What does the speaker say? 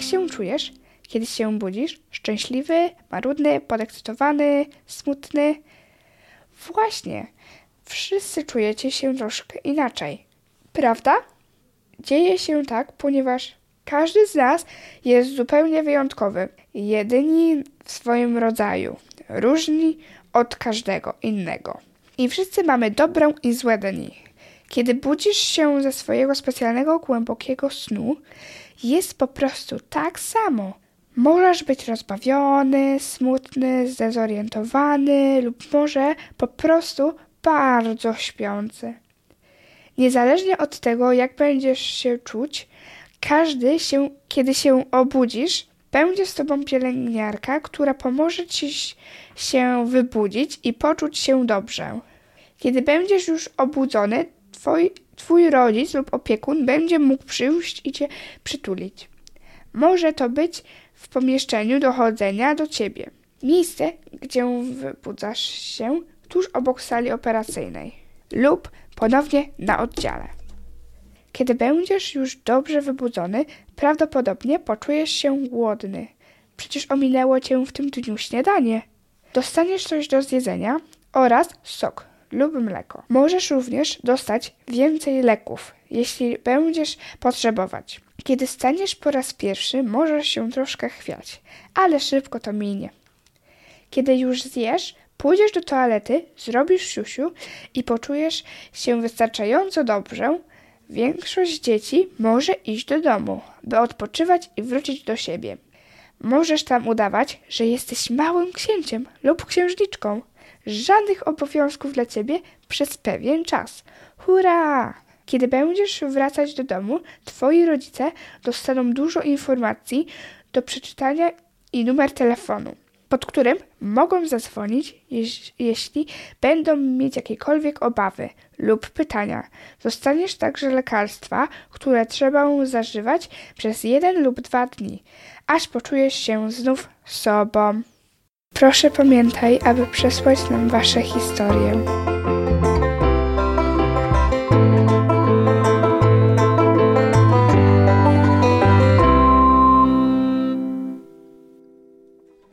się czujesz, kiedy się budzisz? Szczęśliwy, marudny, podekscytowany, smutny? Właśnie, wszyscy czujecie się troszkę inaczej. Prawda? Dzieje się tak, ponieważ każdy z nas jest zupełnie wyjątkowy, jedyni w swoim rodzaju, różni od każdego innego. I wszyscy mamy dobre i złe dni. Kiedy budzisz się ze swojego specjalnego, głębokiego snu, jest po prostu tak samo. Możesz być rozbawiony, smutny, zdezorientowany lub może po prostu bardzo śpiący. Niezależnie od tego, jak będziesz się czuć, każdy się, kiedy się obudzisz, będzie z tobą pielęgniarka, która pomoże ci się wybudzić i poczuć się dobrze. Kiedy będziesz już obudzony, twój, rodzic lub opiekun będzie mógł przyjść i cię przytulić. Może to być w pomieszczeniu dochodzenia do ciebie. Miejsce, gdzie wybudzasz się tuż obok sali operacyjnej lub ponownie na oddziale. Kiedy będziesz już dobrze wybudzony, prawdopodobnie poczujesz się głodny. Przecież ominęło cię w tym dniu śniadanie. Dostaniesz coś do zjedzenia oraz sok lub mleko. Możesz również dostać więcej leków, jeśli będziesz potrzebować. Kiedy staniesz po raz pierwszy, możesz się troszkę chwiać, ale szybko to minie. Kiedy już zjesz, pójdziesz do toalety, zrobisz siusiu i poczujesz się wystarczająco dobrze, większość dzieci może iść do domu, by odpoczywać i wrócić do siebie. Możesz tam udawać, że jesteś małym księciem lub księżniczką. Żadnych obowiązków dla ciebie przez pewien czas. Hurra! Kiedy będziesz wracać do domu, twoi rodzice dostaną dużo informacji do przeczytania i numer telefonu, pod którym mogą zadzwonić, jeś jeśli będą mieć jakiekolwiek obawy lub pytania. Dostaniesz także lekarstwa, które trzeba zażywać przez jeden lub dwa dni, aż poczujesz się znów sobą. Proszę pamiętaj, aby przesłać nam Wasze historie.